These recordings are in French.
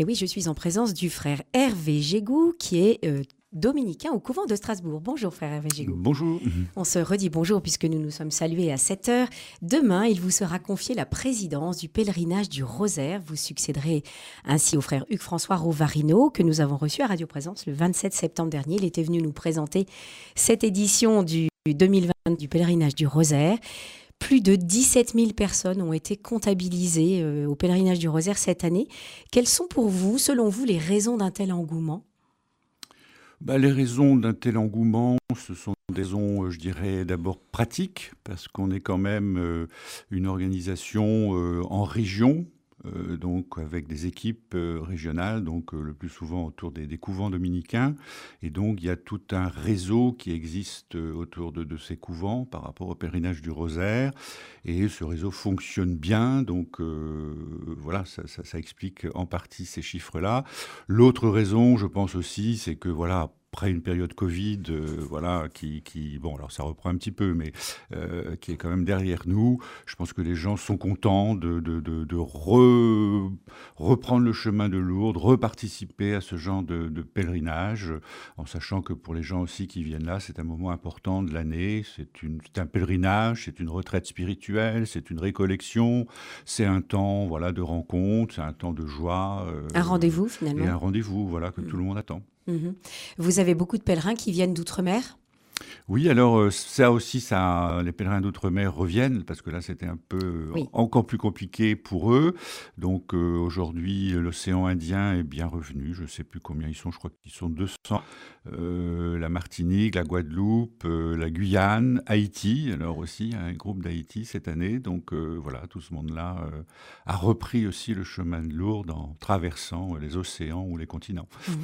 Et oui, je suis en présence du frère Hervé Gégou, qui est euh, dominicain au couvent de Strasbourg. Bonjour frère Hervé Gégou. Bonjour. On se redit bonjour puisque nous nous sommes salués à 7 heures. Demain, il vous sera confié la présidence du pèlerinage du Rosaire. Vous succéderez ainsi au frère Hugues-François Rovarino que nous avons reçu à Radio Présence le 27 septembre dernier. Il était venu nous présenter cette édition du 2020 du pèlerinage du Rosaire. Plus de 17 000 personnes ont été comptabilisées euh, au pèlerinage du Rosaire cette année. Quelles sont pour vous, selon vous, les raisons d'un tel engouement? Bah, Les raisons d'un tel engouement, ce sont des raisons, euh, je dirais, d'abord pratiques, parce qu'on est quand même euh, une organisation en région, euh, donc avec des équipes euh, régionales, donc euh, le plus souvent autour des, couvents dominicains. Et donc il y a tout un réseau qui existe autour de, ces couvents par rapport au pèlerinage du rosaire. Et ce réseau fonctionne bien, donc voilà, ça, ça, explique en partie ces chiffres-là. L'autre raison, je pense aussi, c'est que voilà, après une période Covid, euh, voilà, qui, qui, bon, alors ça reprend un petit peu, mais euh, qui est quand même derrière nous. Je pense que les gens sont contents de, de, de, de reprendre le chemin de Lourdes, reparticiper à ce genre de, pèlerinage, en sachant que pour les gens aussi qui viennent là, c'est un moment important de l'année. C'est un pèlerinage, c'est une retraite spirituelle, c'est une récollection, c'est un temps, voilà, de rencontre, c'est un temps de joie. Euh, un rendez-vous finalement. Et un rendez-vous, voilà, que mm. tout le monde attend. Mhm. Vous avez beaucoup de pèlerins qui viennent d'outre-mer? Oui, alors euh, ça aussi, ça, les pèlerins d'outre-mer reviennent parce que là, c'était un peu encore plus compliqué pour eux. Donc euh, aujourd'hui, l'océan Indien est bien revenu. Je ne sais plus combien ils sont. Je crois qu'ils sont 200. Euh, la Martinique, la Guadeloupe, la Guyane, Haïti. Alors aussi, un groupe d'Haïti cette année. Donc voilà, tout ce monde-là a repris aussi le chemin de Lourdes en traversant les océans ou les continents. Mhm.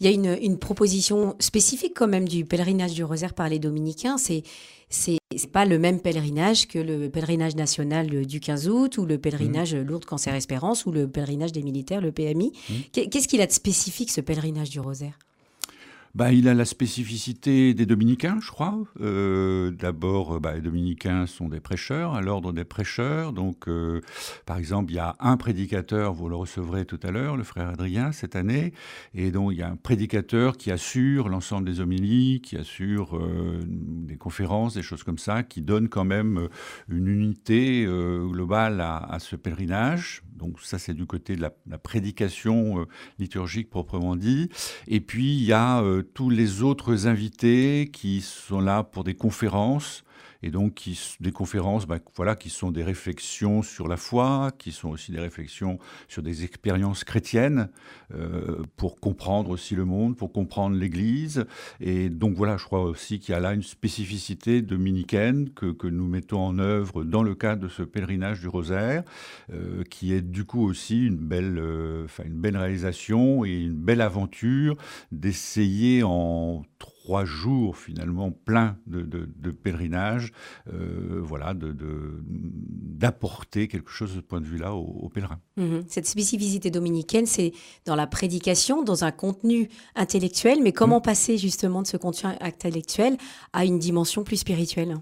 Il y a une, une proposition spécifique quand même du pèlerinage du Rosaire par les dominicains, c'est c'est pas le même pèlerinage que le pèlerinage national du 15 août ou le pèlerinage mmh. Lourdes Cancer Espérance ou le pèlerinage des militaires, le PMI. Mmh. Qu'est-ce qu'il a de spécifique ce pèlerinage du Rosaire? Bah, il a la spécificité des dominicains, je crois. Euh, d'abord, euh, bah, les dominicains sont des prêcheurs, à l'ordre des prêcheurs. Donc, euh, par exemple, il y a un prédicateur, vous le recevrez tout à l'heure, le frère Adrien, cette année. Et donc, il y a un prédicateur qui assure l'ensemble des homélies, qui assure des conférences, des choses comme ça, qui donne quand même une unité globale à, à ce pèlerinage. Donc ça, c'est du côté de la, prédication euh, liturgique proprement dit. Et puis, il y a euh, tous les autres invités qui sont là pour des conférences et donc des conférences bah, voilà, qui sont des réflexions sur la foi, qui sont aussi des réflexions sur des expériences chrétiennes, euh, pour comprendre aussi le monde, pour comprendre l'Église. Et donc voilà, je crois aussi qu'il y a là une spécificité dominicaine que, que, nous mettons en œuvre dans le cadre de ce pèlerinage du rosaire, euh, qui est du coup aussi une belle, euh, une belle réalisation et une belle aventure d'essayer en trois jours finalement pleins de, de, pèlerinage, euh, voilà, d'apporter quelque chose de ce point de vue-là aux, pèlerins. Mhm. Cette spécificité dominicaine, c'est dans la prédication, dans un contenu intellectuel, mais comment mm. passer justement de ce contenu intellectuel à une dimension plus spirituelle?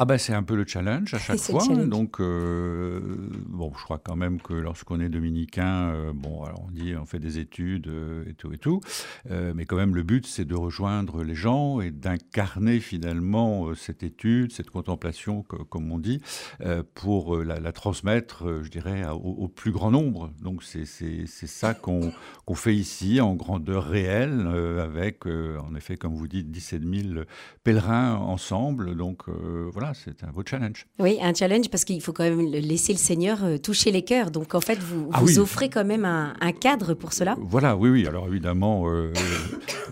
Ah ben c'est un peu le challenge à chaque fois. Donc euh, bon, je crois quand même que lorsqu'on est dominicain, euh, bon, alors on dit on fait des études euh, et tout et tout, mais quand même le but c'est de rejoindre les gens et d'incarner finalement cette étude, cette contemplation, comme on dit, pour la, transmettre, je dirais, au, plus grand nombre. Donc c'est ça qu'on qu'on fait ici en grandeur réelle, avec en effet, comme vous dites, 17 000 pèlerins ensemble. Donc voilà c'est un beau challenge. Oui, un challenge parce qu'il faut quand même laisser le Seigneur euh, toucher les cœurs. Donc en fait, vous, ah vous offrez quand même un, cadre pour cela. Voilà, oui, oui. Alors évidemment, euh,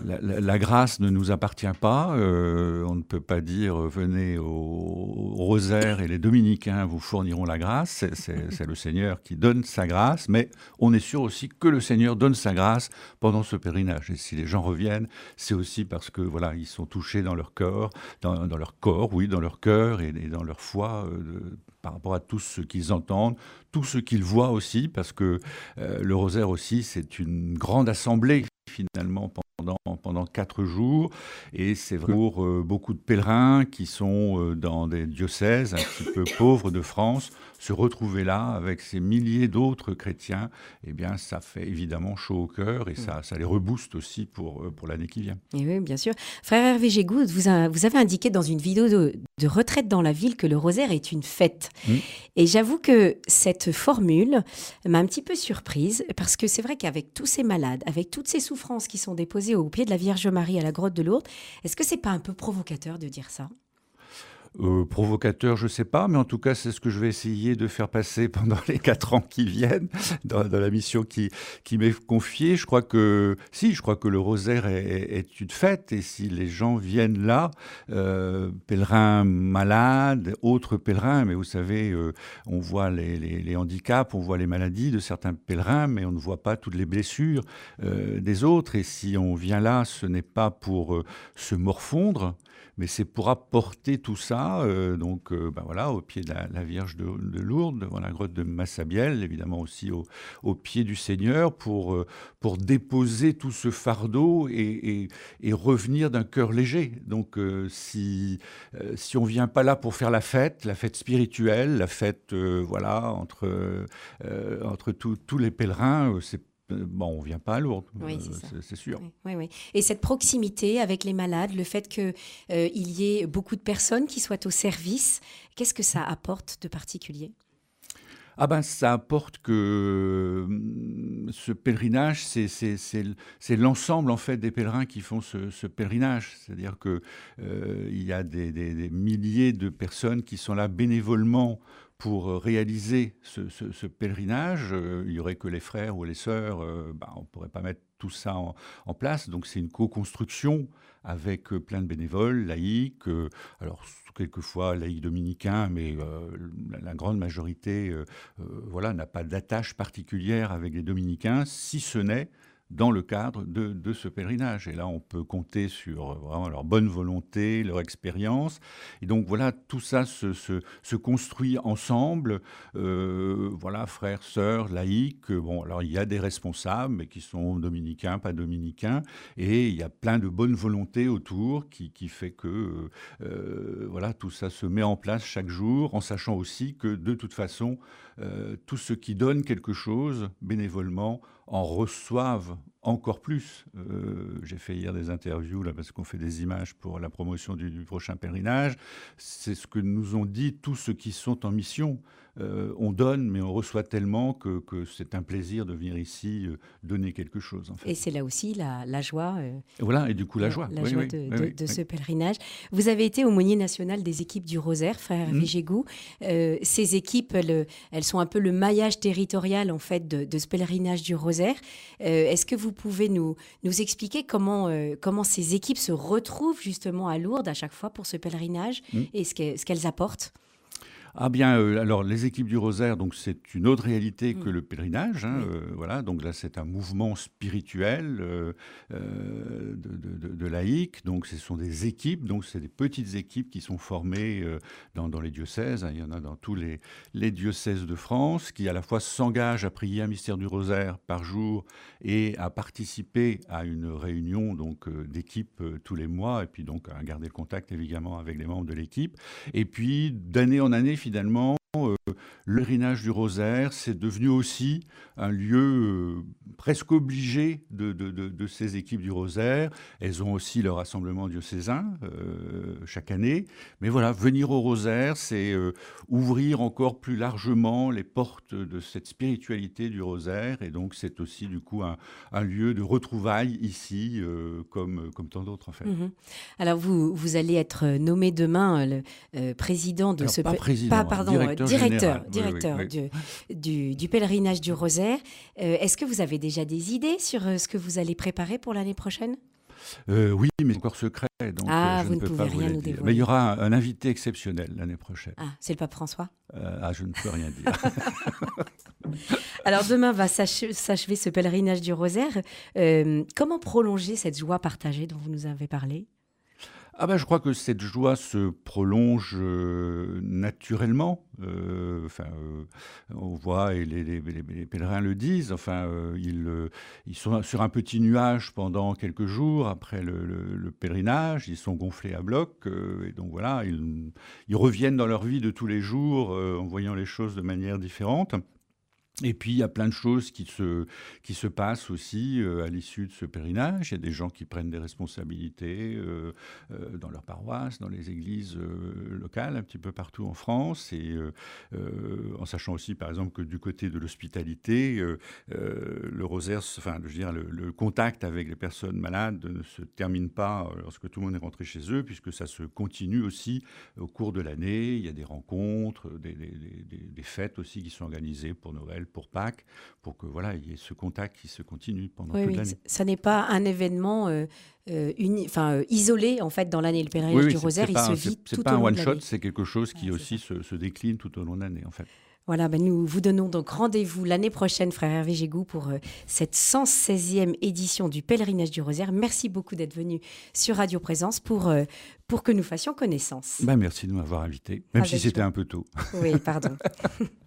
la, grâce ne nous appartient pas. Euh, on ne peut pas dire venez au, rosaire et les dominicains vous fourniront la grâce. C'est le Seigneur qui donne sa grâce, mais on est sûr aussi que le Seigneur donne sa grâce pendant ce pèlerinage. Et si les gens reviennent, c'est aussi parce que voilà, ils sont touchés dans leur corps, dans, dans leur corps, oui, dans leur cœur et, dans leur foi euh, par rapport à tout ce qu'ils entendent, tout ce qu'ils voient aussi, parce que euh, le rosaire aussi, c'est une grande assemblée finalement pendant, pendant quatre jours. Et c'est vrai pour euh, beaucoup de pèlerins qui sont dans des diocèses un petit peu pauvres de France, se retrouver là avec ces milliers d'autres chrétiens, eh bien, ça fait évidemment chaud au cœur et ça, ça les rebooste aussi pour, euh, pour l'année qui vient. Et oui, bien sûr. Frère Hervé Gégou, vous, vous avez indiqué dans une vidéo de, de, retraite dans la ville que le rosaire est une fête. Mm. Et j'avoue que cette formule m'a un petit peu surprise parce que c'est vrai qu'avec tous ces malades, avec toutes ces souffrances qui sont déposées au pied de la Vierge Marie à la grotte de Lourdes, est-ce que c'est pas un peu provocateur de dire ça? Euh, provocateur, je ne sais pas, mais en tout cas, c'est ce que je vais essayer de faire passer pendant les quatre ans qui viennent, dans, la mission qui, m'est confiée. Je crois que, si, je crois que le rosaire est, une fête, et si les gens viennent là, euh, pèlerins malades, autres pèlerins, mais vous savez, euh, on voit les, les, handicaps, on voit les maladies de certains pèlerins, mais on ne voit pas toutes les blessures des autres, et si on vient là, ce n'est pas pour se morfondre, mais c'est pour apporter tout ça, euh, donc ben voilà, au pied de la, Vierge de, Lourdes, devant la grotte de Massabielle, évidemment aussi au, pied du Seigneur, pour, euh, pour déposer tout ce fardeau et, revenir d'un cœur léger. Donc si, si on vient pas là pour faire la fête, la fête spirituelle, la fête voilà entre, entre tous les pèlerins, c'est bon, on vient pas à Lourdes, euh, c'est sûr. Oui, oui, Et cette proximité avec les malades, le fait qu'il euh, y ait beaucoup de personnes qui soient au service, qu'est-ce que ça apporte de particulier? Ah ben, ça apporte que hum, ce pèlerinage, c'est l'ensemble en fait des pèlerins qui font ce, pèlerinage. C'est-à-dire que il y a des, des, milliers de personnes qui sont là bénévolement pour euh, réaliser ce, pèlerinage, euh, il n'y aurait que les frères ou les sœurs, euh, bah, on ne pourrait pas mettre tout ça en, place. Donc c'est une co-construction avec plein de bénévoles, laïcs, alors quelquefois laïcs dominicains, mais la, grande majorité voilà, n'a pas d'attache particulière avec les dominicains, si ce n'est dans le cadre de, ce pèlerinage. Et là, on peut compter sur euh, vraiment leur bonne volonté, leur expérience. Et donc voilà, tout ça se, construit ensemble. Euh, voilà, frères, sœurs, laïcs. Bon, alors il y a des responsables, mais qui sont dominicains, pas dominicains. Et il y a plein de bonne volonté autour qui, fait que euh, voilà, tout ça se met en place chaque jour, en sachant aussi que de toute façon, tout ce qui donne quelque chose bénévolement en reçoivent encore plus. Euh, j'ai fait hier des interviews là parce qu'on fait des images pour la promotion du, prochain pèlerinage. C'est ce que nous ont dit tous ceux qui sont en mission. Euh, on donne, mais on reçoit tellement que, c'est un plaisir de venir ici euh, donner quelque chose. Et c'est là aussi la, joie. voilà, et du coup la joie. La joie de, ce pèlerinage. Vous avez été aumônier national des équipes du Rosaire, frère mmh. Vigégou. ces équipes, elles, elles, sont un peu le maillage territorial en fait de, ce pèlerinage du Rosaire. Est-ce que vous pouvez nous, nous expliquer comment, euh, comment ces équipes se retrouvent justement à Lourdes à chaque fois pour ce pèlerinage mmh. et ce qu'elles apportent? Ah bien, euh, alors les équipes du Rosaire, donc c'est une autre réalité que mm. le pèlerinage. Hein, euh, voilà, donc là c'est un mouvement spirituel euh, de, de, laïcs. Donc ce sont des équipes, donc c'est des petites équipes qui sont formées dans, dans, les diocèses. Hein, il y en a dans tous les, les diocèses de France qui à la fois s'engagent à prier un mystère du Rosaire par jour et à participer à une réunion donc d'équipe tous les mois et puis donc à garder le contact évidemment avec les membres de l'équipe. Et puis d'année en année finalement, euh, le pèlerinage du rosaire, c'est devenu aussi un lieu euh, presque obligé de, ces équipes du rosaire. Elles ont aussi leur rassemblement diocésain euh, chaque année. Mais voilà, venir au rosaire, c'est ouvrir encore plus largement les portes de cette spiritualité du rosaire. Et donc, c'est aussi du coup un, lieu de retrouvailles ici, comme, comme tant d'autres en fait. Mhm. Alors, vous, vous allez être nommé demain le président de ce... Pas président, pas, pardon, directeur, directeur, du, du, pèlerinage du Rosaire. Euh, est-ce que vous avez déjà des idées sur euh, ce que vous allez préparer pour l'année prochaine? Euh, oui, mais encore secret, donc ah, je ne peux pas vous le dire. Mais il y aura un, invité exceptionnel l'année prochaine. Ah, c'est le pape François? Ah, je ne peux rien dire. Alors demain va s'achever ce pèlerinage du rosaire. comment prolonger cette joie partagée dont vous nous avez parlé? Ah ben, je crois que cette joie se prolonge euh, naturellement. Euh, enfin, euh, on voit et les, pèlerins le disent. Enfin, ils, sont sur un petit nuage pendant quelques jours après le, le, pèlerinage. Ils sont gonflés à bloc et donc voilà, ils, reviennent dans leur vie de tous les jours en voyant les choses de manière différente. Et puis, il y a plein de choses qui se, qui se passent aussi euh, à l'issue de ce pèlerinage. Il y a des gens qui prennent des responsabilités euh, euh, dans leur paroisse, dans les églises locales, un petit peu partout en France. Et en sachant aussi, par exemple, que du côté de l'hospitalité, le rosaire, enfin, je veux dire, le, contact avec les personnes malades ne se termine pas lorsque tout le monde est rentré chez eux, puisque ça se continue aussi au cours de l'année. Il y a des rencontres, des fêtes aussi qui sont organisées pour Noël pour Pâques, pour que voilà, il y ait ce contact qui se continue pendant toute l'année. Ça n'est pas un événement euh, euh enfin, euh, isolé en fait dans l'année. Le pèlerinage du Rosaire, il se vit tout au long de C'est pas un one shot, c'est quelque chose qui aussi se, se, décline tout au long de l'année en fait. Voilà, ben nous vous donnons donc rendez-vous l'année prochaine, frère Hervé Gégou, pour euh, cette 116e édition du Pèlerinage du Rosaire. Merci beaucoup d'être venu sur Radio Présence pour, pour que nous fassions connaissance. Ben merci de m'avoir invité, même si c'était un peu tôt. Oui, pardon.